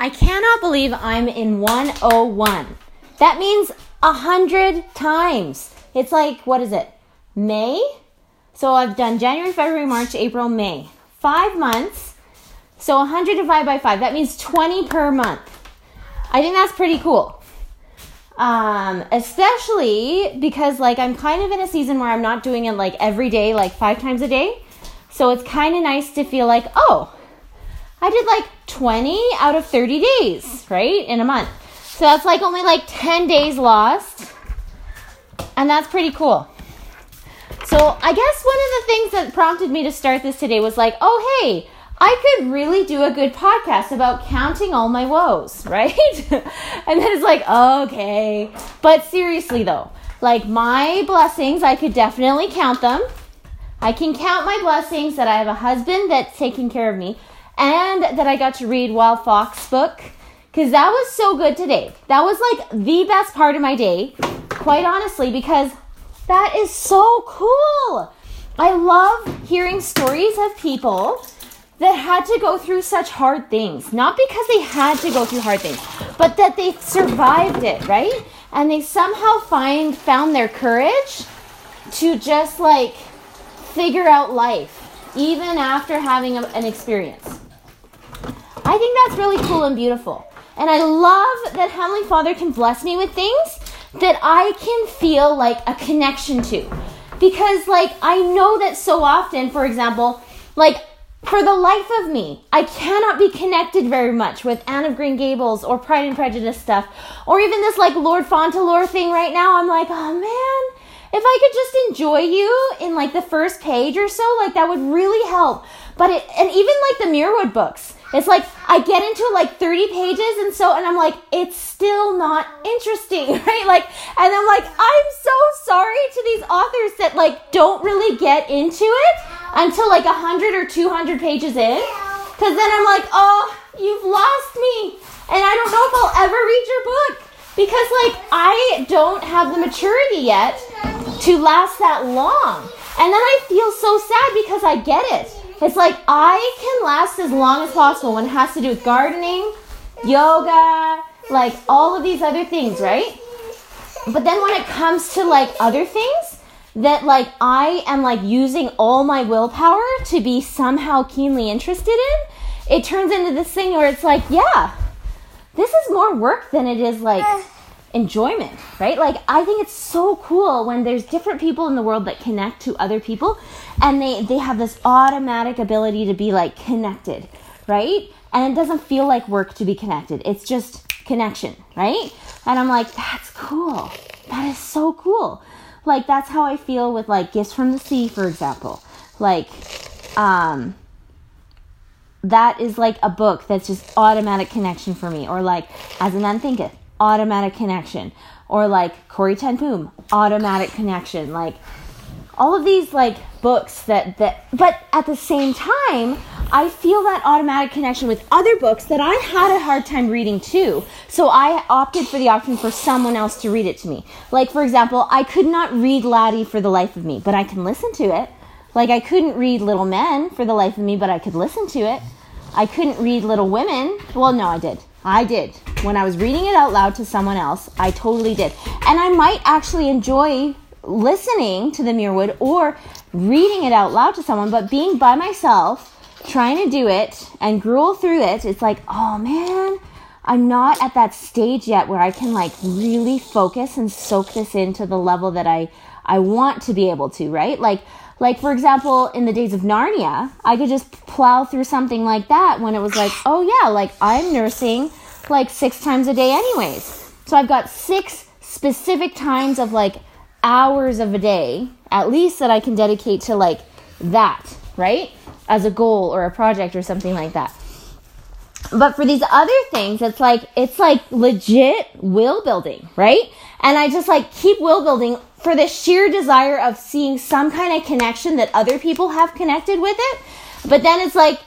I cannot believe I'm in 101. That means a hundred times. It's like, what is it? May? So I've done January, February, March, April, May. Five months. So 100 divided by five. That means 20 per month. I think that's pretty cool. Um, especially because like I'm kind of in a season where I'm not doing it like every day, like five times a day. So it's kind of nice to feel like, oh, I did like 20 out of 30 days, right? In a month. So that's like only like 10 days lost. And that's pretty cool. So I guess one of the things that prompted me to start this today was like, oh, hey, I could really do a good podcast about counting all my woes, right? and then it's like, okay. But seriously though, like my blessings, I could definitely count them. I can count my blessings that I have a husband that's taking care of me and that I got to read Wild Fox book because that was so good today. That was like the best part of my day, quite honestly, because that is so cool. I love hearing stories of people that had to go through such hard things. Not because they had to go through hard things, but that they survived it, right? And they somehow find found their courage to just like figure out life even after having a, an experience. I think that's really cool and beautiful. And I love that Heavenly Father can bless me with things that I can feel like a connection to. Because, like, I know that so often, for example, like, for the life of me, I cannot be connected very much with Anne of Green Gables or Pride and Prejudice stuff, or even this, like, Lord Fauntleroy thing right now. I'm like, oh man, if I could just enjoy you in, like, the first page or so, like, that would really help. But it, and even, like, the Muirwood books it's like I get into like 30 pages and so and I'm like it's still not interesting, right? Like and I'm like I'm so sorry to these authors that like don't really get into it until like 100 or 200 pages in cuz then I'm like, "Oh, you've lost me." And I don't know if I'll ever read your book because like I don't have the maturity yet to last that long. And then I feel so sad because I get it. It's like I can last as long as possible when it has to do with gardening, yoga, like all of these other things, right? But then when it comes to like other things that like I am like using all my willpower to be somehow keenly interested in, it turns into this thing where it's like, yeah, this is more work than it is like enjoyment, right? Like I think it's so cool when there's different people in the world that connect to other people and they they have this automatic ability to be like connected, right? And it doesn't feel like work to be connected. It's just connection, right? And I'm like, that's cool. That is so cool. Like that's how I feel with like Gifts from the Sea, for example. Like um that is like a book that's just automatic connection for me or like as a man thinketh automatic connection. Or like Corrie ten Boom, automatic connection. Like all of these like books that that but at the same time I feel that automatic connection with other books that I had a hard time reading too. So I opted for the option for someone else to read it to me. Like for example, I could not read Laddie for the life of me, but I can listen to it. Like I couldn't read Little Men for the life of me, but I could listen to it. I couldn't read Little Women. Well, no, I did. I did. When I was reading it out loud to someone else, I totally did. And I might actually enjoy listening to the Muirwood or reading it out loud to someone, but being by myself, trying to do it and gruel through it, it's like, oh man, I'm not at that stage yet where I can like really focus and soak this into the level that I I want to be able to, right? Like like, for example, in the days of Narnia, I could just plow through something like that when it was like, oh yeah, like I'm nursing like six times a day, anyways. So I've got six specific times of like hours of a day, at least, that I can dedicate to like that, right? As a goal or a project or something like that. But for these other things, it's like, it's like legit will building, right? And I just like keep will building for the sheer desire of seeing some kind of connection that other people have connected with it. But then it's like,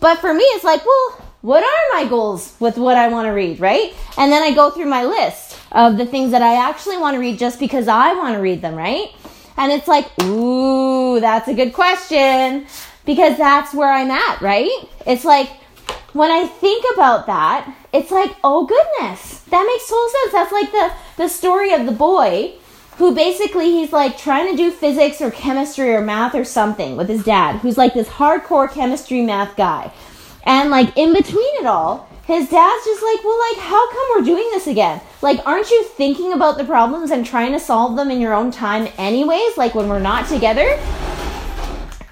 but for me, it's like, well, what are my goals with what I want to read, right? And then I go through my list of the things that I actually want to read just because I want to read them, right? And it's like, ooh, that's a good question because that's where I'm at, right? It's like, when I think about that, it's like, oh goodness, that makes total sense. That's like the, the story of the boy who basically he's like trying to do physics or chemistry or math or something with his dad, who's like this hardcore chemistry math guy. And like in between it all, his dad's just like, well, like, how come we're doing this again? Like, aren't you thinking about the problems and trying to solve them in your own time, anyways? Like, when we're not together?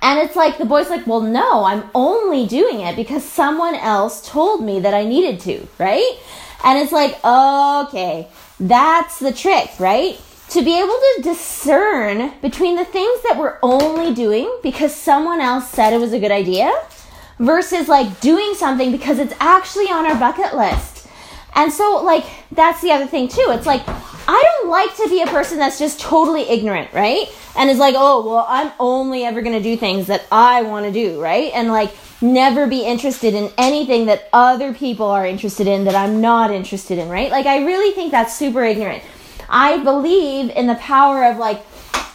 And it's like, the boy's like, well, no, I'm only doing it because someone else told me that I needed to, right? And it's like, okay, that's the trick, right? To be able to discern between the things that we're only doing because someone else said it was a good idea versus like doing something because it's actually on our bucket list. And so, like, that's the other thing too. It's like, I don't like to be a person that's just totally ignorant, right? And is like, oh, well, I'm only ever to do things that I want to do, right? And like, never be interested in anything that other people are interested in that I'm not interested in, right? Like, I really think that's super ignorant. I believe in the power of like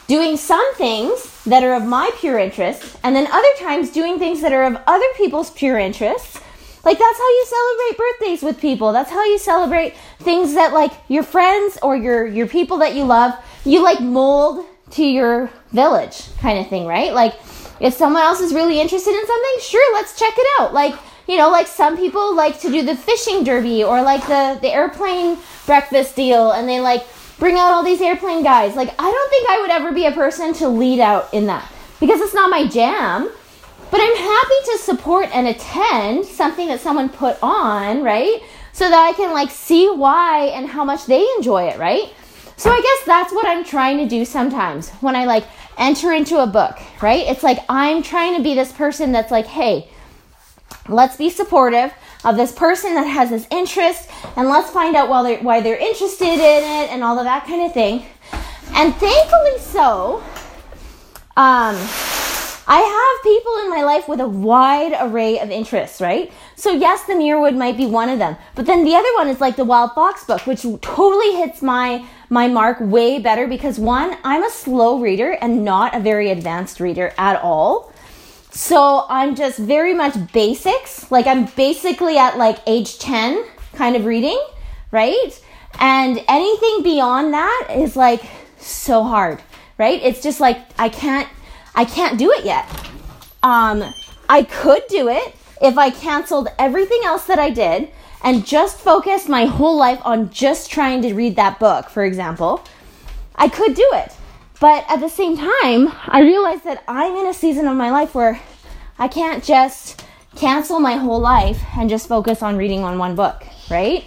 doing some things that are of my pure interest, and then other times doing things that are of other people's pure interests. Like that's how you celebrate birthdays with people. That's how you celebrate things that like your friends or your your people that you love, you like mold to your village kind of thing, right? Like if someone else is really interested in something, sure, let's check it out. Like, you know, like some people like to do the fishing derby or like the the airplane breakfast deal and they like bring out all these airplane guys. Like, I don't think I would ever be a person to lead out in that because it's not my jam. But I'm happy to support and attend something that someone put on, right? So that I can like see why and how much they enjoy it, right? So I guess that's what I'm trying to do sometimes when I like enter into a book, right? It's like I'm trying to be this person that's like, hey, let's be supportive of this person that has this interest and let's find out why they're, why they're interested in it and all of that kind of thing. And thankfully so, um, I have people in my life with a wide array of interests, right? So yes, the Muirwood might be one of them, but then the other one is like the Wild Fox book, which totally hits my my mark way better because one, I'm a slow reader and not a very advanced reader at all. So I'm just very much basics. Like I'm basically at like age 10 kind of reading, right? And anything beyond that is like so hard, right? It's just like I can't I can't do it yet. Um I could do it if I canceled everything else that I did and just focused my whole life on just trying to read that book, for example. I could do it. But at the same time, I realized that I'm in a season of my life where I can't just cancel my whole life and just focus on reading on one book, right?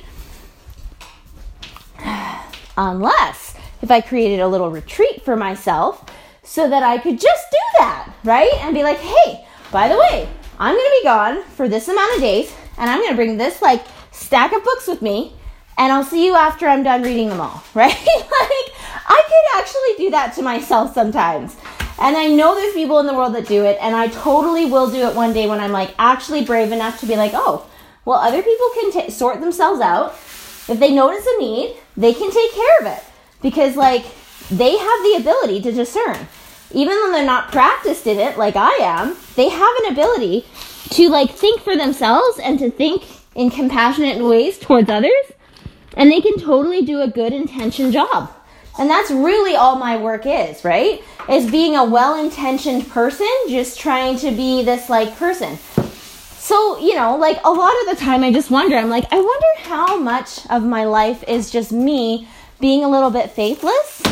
Unless if I created a little retreat for myself so that I could just do that, right? And be like, hey, by the way, I'm gonna be gone for this amount of days and I'm gonna bring this like stack of books with me and I'll see you after I'm done reading them all, right? like, I could actually do that to myself sometimes. And I know there's people in the world that do it, and I totally will do it one day when I'm like actually brave enough to be like, oh, well, other people can t- sort themselves out. If they notice a need, they can take care of it because, like, they have the ability to discern. Even though they're not practiced in it like I am, they have an ability to, like, think for themselves and to think in compassionate ways towards others and they can totally do a good intention job. And that's really all my work is, right? Is being a well intentioned person, just trying to be this like person. So, you know, like a lot of the time I just wonder, I'm like, I wonder how much of my life is just me being a little bit faithless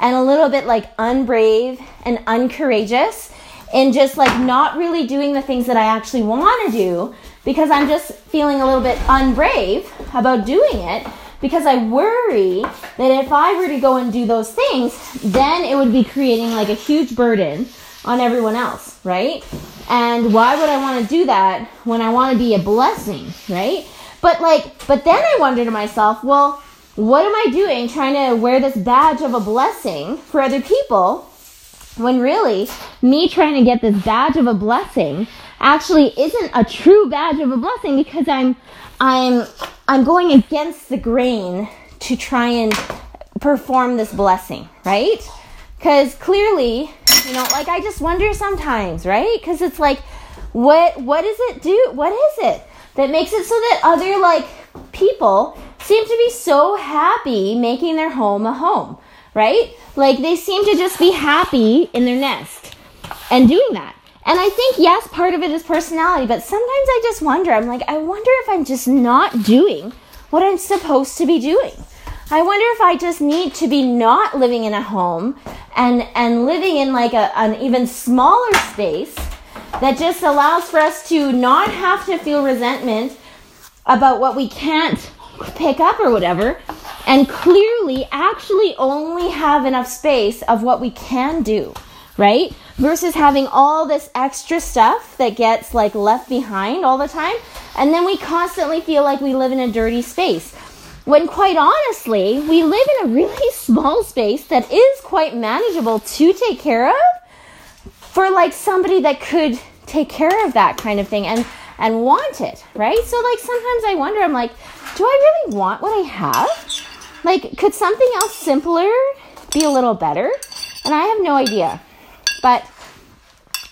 and a little bit like unbrave and uncourageous and just like not really doing the things that I actually want to do because I'm just feeling a little bit unbrave about doing it because I worry that if I were to go and do those things, then it would be creating like a huge burden on everyone else, right? And why would I want to do that when I want to be a blessing, right? But like, but then I wonder to myself, well, what am I doing trying to wear this badge of a blessing for other people when really me trying to get this badge of a blessing actually isn't a true badge of a blessing because I'm I'm I'm going against the grain to try and perform this blessing, right? Cuz clearly, you know, like I just wonder sometimes, right? Cuz it's like what what does it do? What is it? that makes it so that other like people seem to be so happy making their home a home, right? Like they seem to just be happy in their nest and doing that. And I think, yes, part of it is personality, but sometimes I just wonder, I'm like, I wonder if I'm just not doing what I'm supposed to be doing. I wonder if I just need to be not living in a home and, and living in like a, an even smaller space that just allows for us to not have to feel resentment about what we can't pick up or whatever, and clearly actually only have enough space of what we can do, right? Versus having all this extra stuff that gets like left behind all the time, and then we constantly feel like we live in a dirty space. When quite honestly, we live in a really small space that is quite manageable to take care of for like somebody that could take care of that kind of thing and and want it, right? So like sometimes I wonder I'm like, do I really want what I have? Like could something else simpler be a little better? And I have no idea. But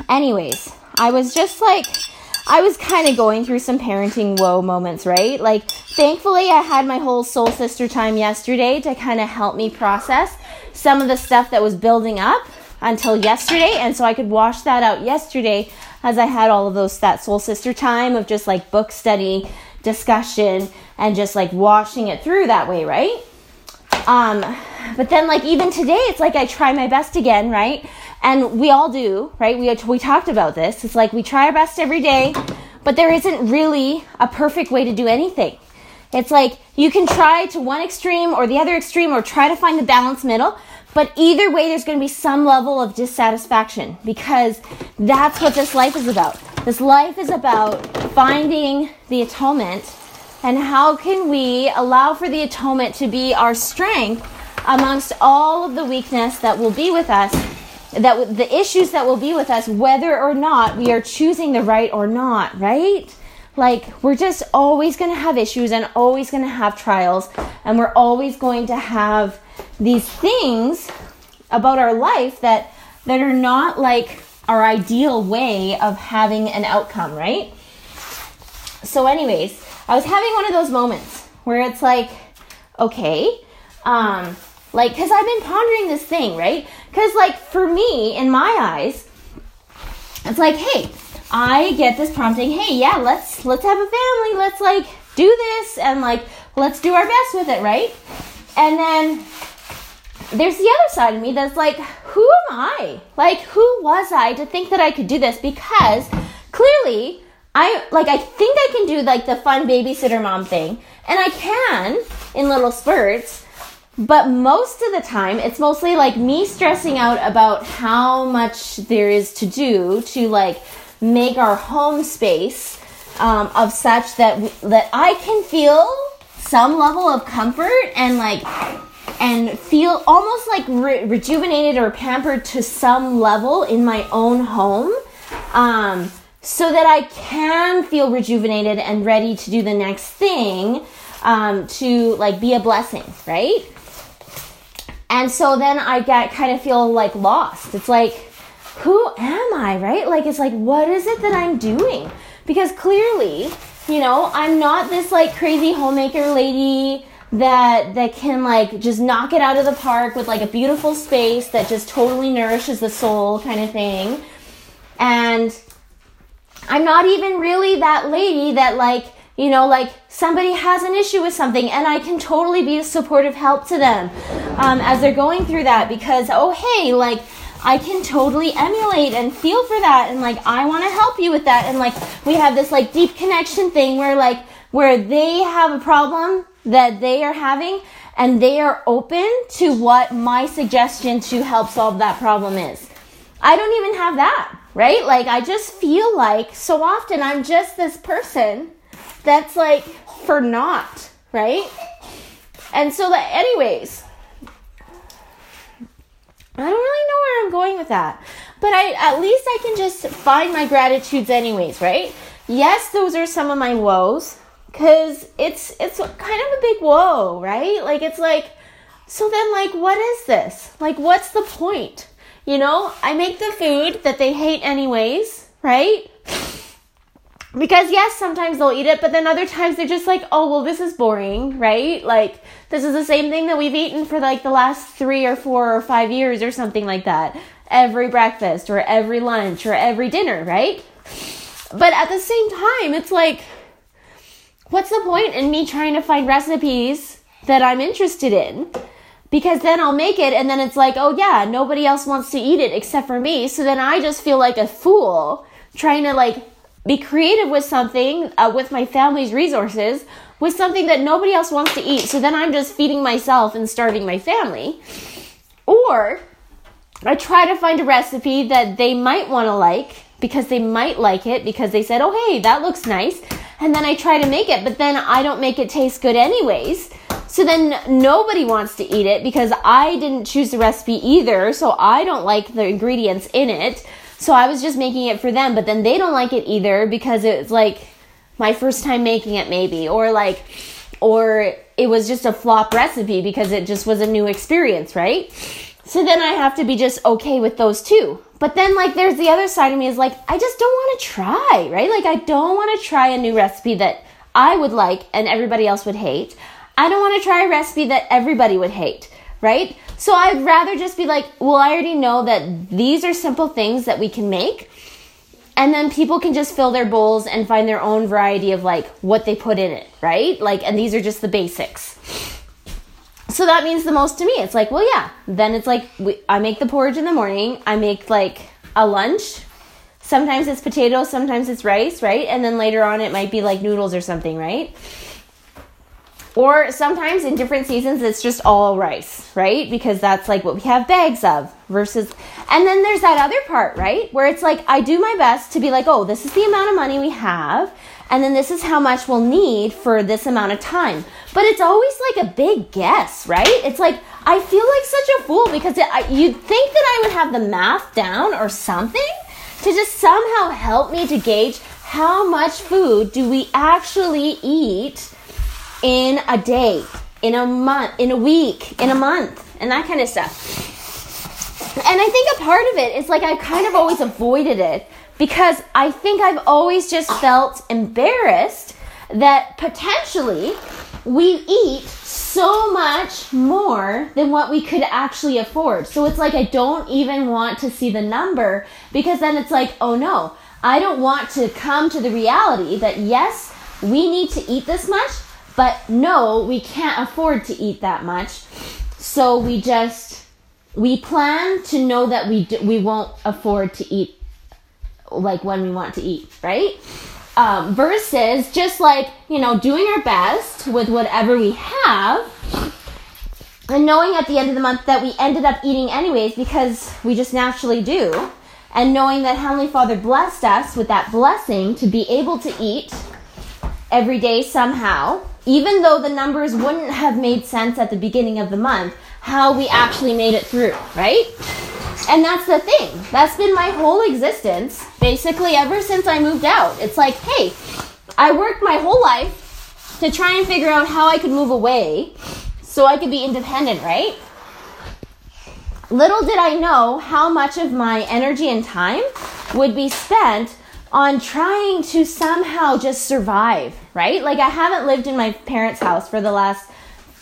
anyways, I was just like I was kind of going through some parenting woe moments, right? Like, thankfully, I had my whole soul sister time yesterday to kind of help me process some of the stuff that was building up until yesterday. And so I could wash that out yesterday as I had all of those, that soul sister time of just like book study, discussion, and just like washing it through that way, right? Um, but then, like, even today, it's like I try my best again, right? And we all do, right? We, we talked about this. It's like we try our best every day, but there isn't really a perfect way to do anything. It's like you can try to one extreme or the other extreme or try to find the balance middle, but either way, there's going to be some level of dissatisfaction because that's what this life is about. This life is about finding the atonement and how can we allow for the atonement to be our strength amongst all of the weakness that will be with us that the issues that will be with us whether or not we are choosing the right or not right? Like we're just always going to have issues and always going to have trials and we're always going to have these things about our life that that are not like our ideal way of having an outcome right? So anyways i was having one of those moments where it's like okay um like, because I've been pondering this thing, right? Because, like, for me, in my eyes, it's like, hey, I get this prompting, hey, yeah, let's let's have a family, let's like do this, and like let's do our best with it, right? And then there's the other side of me that's like, who am I? Like, who was I to think that I could do this? Because clearly, I like I think I can do like the fun babysitter mom thing, and I can in little spurts. But most of the time, it's mostly like me stressing out about how much there is to do to like make our home space um, of such that we, that I can feel some level of comfort and like and feel almost like re- rejuvenated or pampered to some level in my own home. Um, so that I can feel rejuvenated and ready to do the next thing um, to like be a blessing, right? And so then I get kind of feel like lost. It's like, who am I, right? Like, it's like, what is it that I'm doing? Because clearly, you know, I'm not this like crazy homemaker lady that that can like just knock it out of the park with like a beautiful space that just totally nourishes the soul kind of thing. And I'm not even really that lady that like you know, like somebody has an issue with something, and I can totally be a supportive help to them um, as they're going through that because, oh, hey, like, I can totally emulate and feel for that, and like, I want to help you with that. And like, we have this like deep connection thing where, like, where they have a problem that they are having, and they are open to what my suggestion to help solve that problem is. I don't even have that, right? Like, I just feel like so often I'm just this person that's like for naught, right? And so that, anyways, I don't really know where I'm going with that. But I at least I can just find my gratitudes anyways, right? Yes, those are some of my woes cuz it's it's kind of a big woe, right? Like it's like so then like what is this? Like what's the point? You know, I make the food that they hate anyways, right? Because yes, sometimes they'll eat it, but then other times they're just like, oh, well, this is boring, right? Like, this is the same thing that we've eaten for like the last three or four or five years or something like that. Every breakfast or every lunch or every dinner, right? But at the same time, it's like, what's the point in me trying to find recipes that I'm interested in? Because then I'll make it and then it's like, oh yeah, nobody else wants to eat it except for me. So then I just feel like a fool trying to like be creative with something uh, with my family's resources with something that nobody else wants to eat. So then I'm just feeding myself and starving my family. Or I try to find a recipe that they might want to like because they might like it because they said, oh, hey, that looks nice. And then I try to make it, but then I don't make it taste good anyways. So then nobody wants to eat it because I didn't choose the recipe either. So I don't like the ingredients in it. So I was just making it for them, but then they don't like it either because it's like my first time making it maybe or like or it was just a flop recipe because it just was a new experience, right? So then I have to be just okay with those too. But then like there's the other side of me is like I just don't want to try, right? Like I don't want to try a new recipe that I would like and everybody else would hate. I don't want to try a recipe that everybody would hate, right? So I'd rather just be like, well, I already know that these are simple things that we can make. And then people can just fill their bowls and find their own variety of like what they put in it, right? Like, and these are just the basics. So that means the most to me. It's like, well, yeah. Then it's like, we, I make the porridge in the morning. I make like a lunch. Sometimes it's potatoes, sometimes it's rice, right? And then later on, it might be like noodles or something, right? Or sometimes in different seasons, it's just all rice, right? Because that's like what we have bags of versus. And then there's that other part, right? Where it's like, I do my best to be like, oh, this is the amount of money we have. And then this is how much we'll need for this amount of time. But it's always like a big guess, right? It's like, I feel like such a fool because it, I, you'd think that I would have the math down or something to just somehow help me to gauge how much food do we actually eat in a day, in a month, in a week, in a month, and that kind of stuff. And I think a part of it is like I kind of always avoided it because I think I've always just felt embarrassed that potentially we eat so much more than what we could actually afford. So it's like I don't even want to see the number because then it's like, oh no, I don't want to come to the reality that yes, we need to eat this much, but no, we can't afford to eat that much. So we just we plan to know that we we won't afford to eat like when we want to eat, right? Um, versus just like you know doing our best with whatever we have and knowing at the end of the month that we ended up eating anyways because we just naturally do and knowing that heavenly father blessed us with that blessing to be able to eat every day somehow even though the numbers wouldn't have made sense at the beginning of the month, how we actually made it through, right? And that's the thing. That's been my whole existence, basically, ever since I moved out. It's like, hey, I worked my whole life to try and figure out how I could move away so I could be independent, right? Little did I know how much of my energy and time would be spent on trying to somehow just survive, right? Like I haven't lived in my parents' house for the last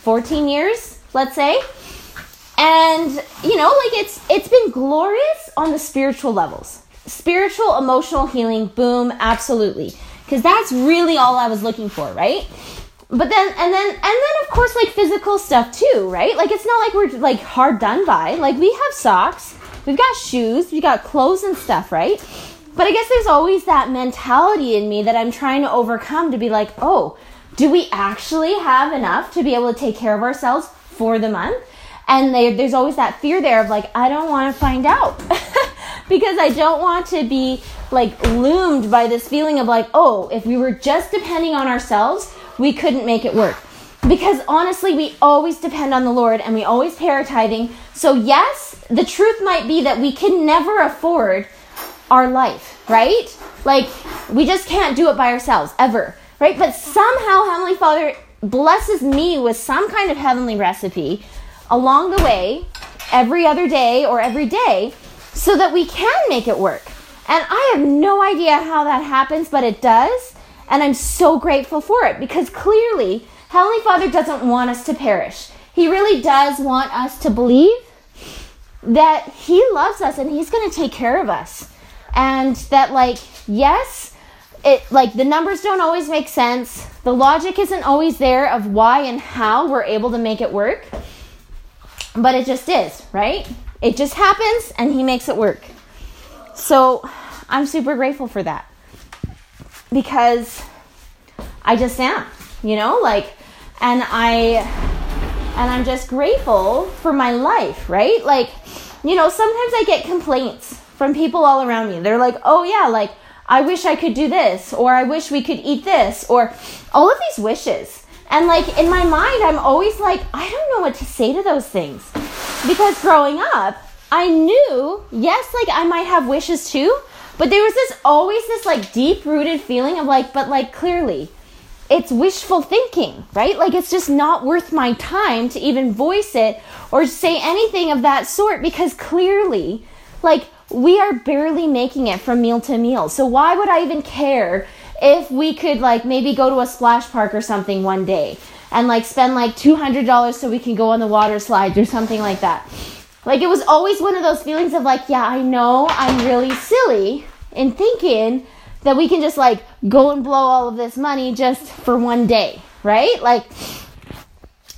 14 years, let's say. And you know, like it's it's been glorious on the spiritual levels. Spiritual, emotional healing, boom, absolutely. Cuz that's really all I was looking for, right? But then and then and then of course like physical stuff too, right? Like it's not like we're like hard done by. Like we have socks, we've got shoes, we got clothes and stuff, right? But I guess there's always that mentality in me that I'm trying to overcome to be like, oh, do we actually have enough to be able to take care of ourselves for the month? And they, there's always that fear there of like, I don't want to find out because I don't want to be like loomed by this feeling of like, oh, if we were just depending on ourselves, we couldn't make it work. Because honestly, we always depend on the Lord and we always pay our tithing. So, yes, the truth might be that we can never afford our life, right? Like, we just can't do it by ourselves, ever, right? But somehow Heavenly Father blesses me with some kind of heavenly recipe along the way, every other day or every day, so that we can make it work. And I have no idea how that happens, but it does. And I'm so grateful for it because clearly, Heavenly Father doesn't want us to perish. He really does want us to believe that He loves us and He's going to take care of us. And that, like, yes, it like the numbers don't always make sense. The logic isn't always there of why and how we're able to make it work. But it just is, right? It just happens and he makes it work. So I'm super grateful for that. Because I just am, you know, like and I and I'm just grateful for my life, right? Like, you know, sometimes I get complaints from people all around me. They're like, "Oh yeah, like I wish I could do this, or I wish we could eat this, or all of these wishes. And like in my mind, I'm always like, I don't know what to say to those things. Because growing up, I knew, yes, like I might have wishes too, but there was this always this like deep rooted feeling of like, but like clearly, it's wishful thinking, right? Like it's just not worth my time to even voice it or say anything of that sort because clearly, like we are barely making it from meal to meal. So why would I even care if we could like maybe go to a splash park or something one day and like spend like $200 so we can go on the water slides or something like that. Like it was always one of those feelings of like, yeah, I know I'm really silly in thinking that we can just like go and blow all of this money just for one day, right? Like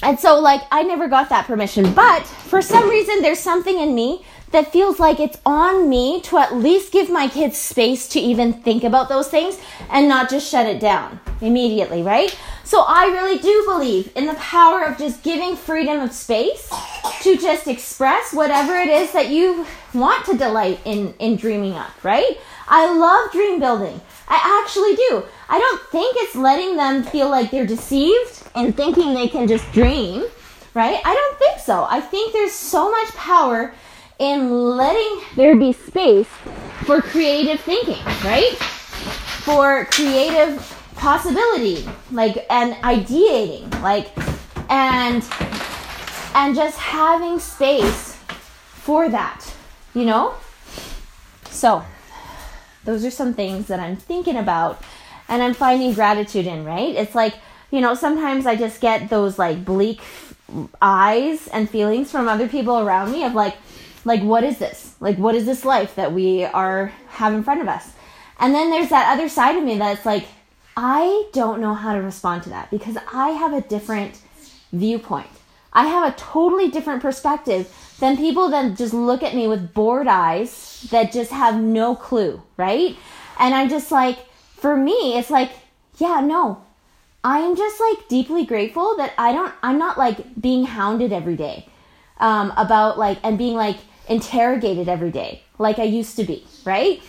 and so like I never got that permission, but for some reason there's something in me that feels like it's on me to at least give my kids space to even think about those things and not just shut it down immediately, right? So I really do believe in the power of just giving freedom of space to just express whatever it is that you want to delight in in dreaming up, right? I love dream building. I actually do. I don't think it's letting them feel like they're deceived and thinking they can just dream, right? I don't think so. I think there's so much power in letting there be space for creative thinking, right? For creative possibility, like and ideating, like and and just having space for that, you know? So, those are some things that I'm thinking about and I'm finding gratitude in, right? It's like, you know, sometimes I just get those like bleak eyes and feelings from other people around me of like, like, what is this? Like, what is this life that we are have in front of us? And then there's that other side of me that's like, I don't know how to respond to that because I have a different viewpoint. I have a totally different perspective than people that just look at me with bored eyes that just have no clue, right? And I'm just like, for me, it's like, yeah, no. I am just like deeply grateful that I don't, I'm not like being hounded every day um, about like, and being like, interrogated every day like I used to be, right?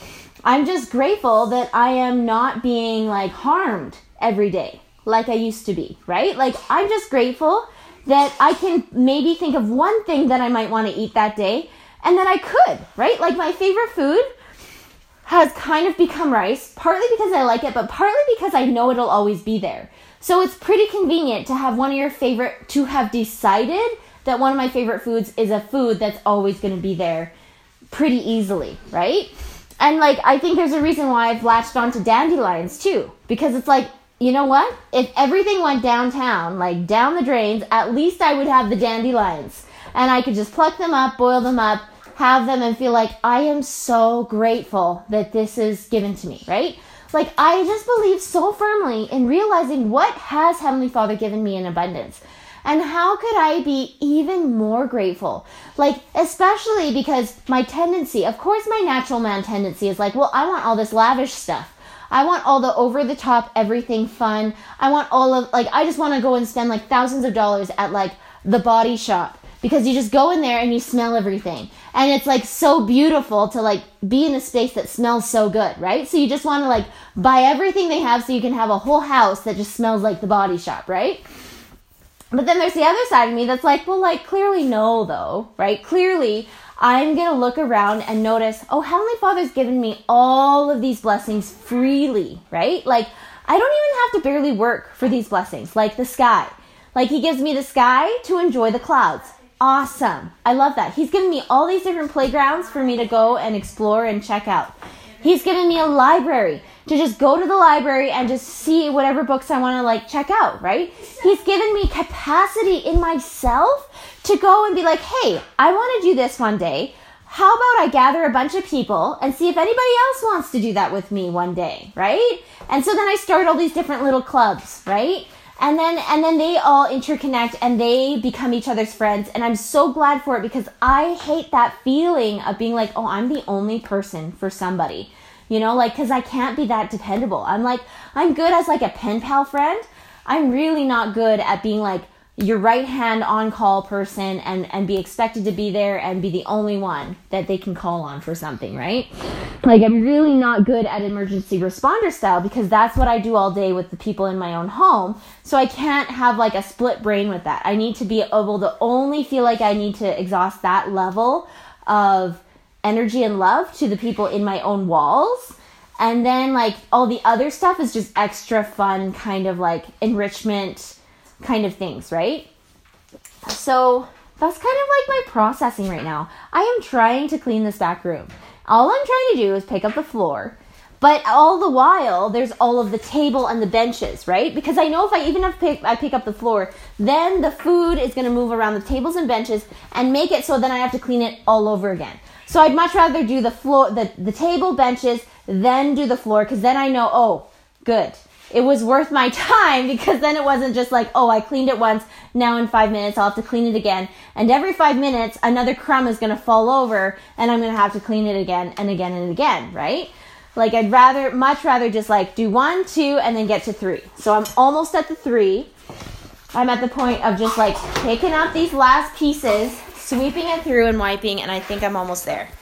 I'm just grateful that I am not being like harmed every day like I used to be, right? Like I'm just grateful that I can maybe think of one thing that I might want to eat that day and that I could, right? Like my favorite food has kind of become rice, partly because I like it, but partly because I know it'll always be there. So it's pretty convenient to have one of your favorite, to have decided that one of my favorite foods is a food that's always going to be there pretty easily, right? And like I think there's a reason why I've latched onto dandelions too, because it's like you know what? If everything went downtown, like down the drains, at least I would have the dandelions, and I could just pluck them up, boil them up, have them, and feel like I am so grateful that this is given to me, right? Like I just believe so firmly in realizing what has Heavenly Father given me in abundance. And how could I be even more grateful? Like, especially because my tendency, of course, my natural man tendency is like, well, I want all this lavish stuff. I want all the over the top, everything fun. I want all of, like, I just want to go and spend like thousands of dollars at like the body shop because you just go in there and you smell everything. And it's like so beautiful to like be in a space that smells so good, right? So you just want to like buy everything they have so you can have a whole house that just smells like the body shop, right? But then there's the other side of me that's like, well, like, clearly no, though, right? Clearly, I'm going to look around and notice, oh, Heavenly Father's given me all of these blessings freely, right? Like, I don't even have to barely work for these blessings, like the sky. Like, He gives me the sky to enjoy the clouds. Awesome. I love that. He's given me all these different playgrounds for me to go and explore and check out. He's given me a library to just go to the library and just see whatever books I want to like check out, right? He's given me capacity in myself to go and be like, hey, I want to do this one day. How about I gather a bunch of people and see if anybody else wants to do that with me one day, right? And so then I start all these different little clubs, right? And then and then they all interconnect and they become each other's friends and I'm so glad for it because I hate that feeling of being like, "Oh, I'm the only person for somebody." You know, like cuz I can't be that dependable. I'm like I'm good as like a pen pal friend. I'm really not good at being like your right hand on call person and and be expected to be there and be the only one that they can call on for something right like i'm really not good at emergency responder style because that's what i do all day with the people in my own home so i can't have like a split brain with that i need to be able to only feel like i need to exhaust that level of energy and love to the people in my own walls and then like all the other stuff is just extra fun kind of like enrichment kind of things, right? So that's kind of like my processing right now. I am trying to clean this back room. All I'm trying to do is pick up the floor. But all the while, there's all of the table and the benches, right? Because I know if I even if pick, I pick up the floor, then the food is going to move around the tables and benches and make it so then I have to clean it all over again. So I'd much rather do the floor, the, the table, benches, then do the floor, because then I know, oh, good it was worth my time because then it wasn't just like, oh, I cleaned it once. Now in five minutes, I'll have to clean it again. And every five minutes, another crumb is going to fall over and I'm going to have to clean it again and again and again, right? Like I'd rather, much rather just like do one, two, and then get to three. So I'm almost at the three. I'm at the point of just like picking up these last pieces, sweeping it through and wiping, and I think I'm almost there.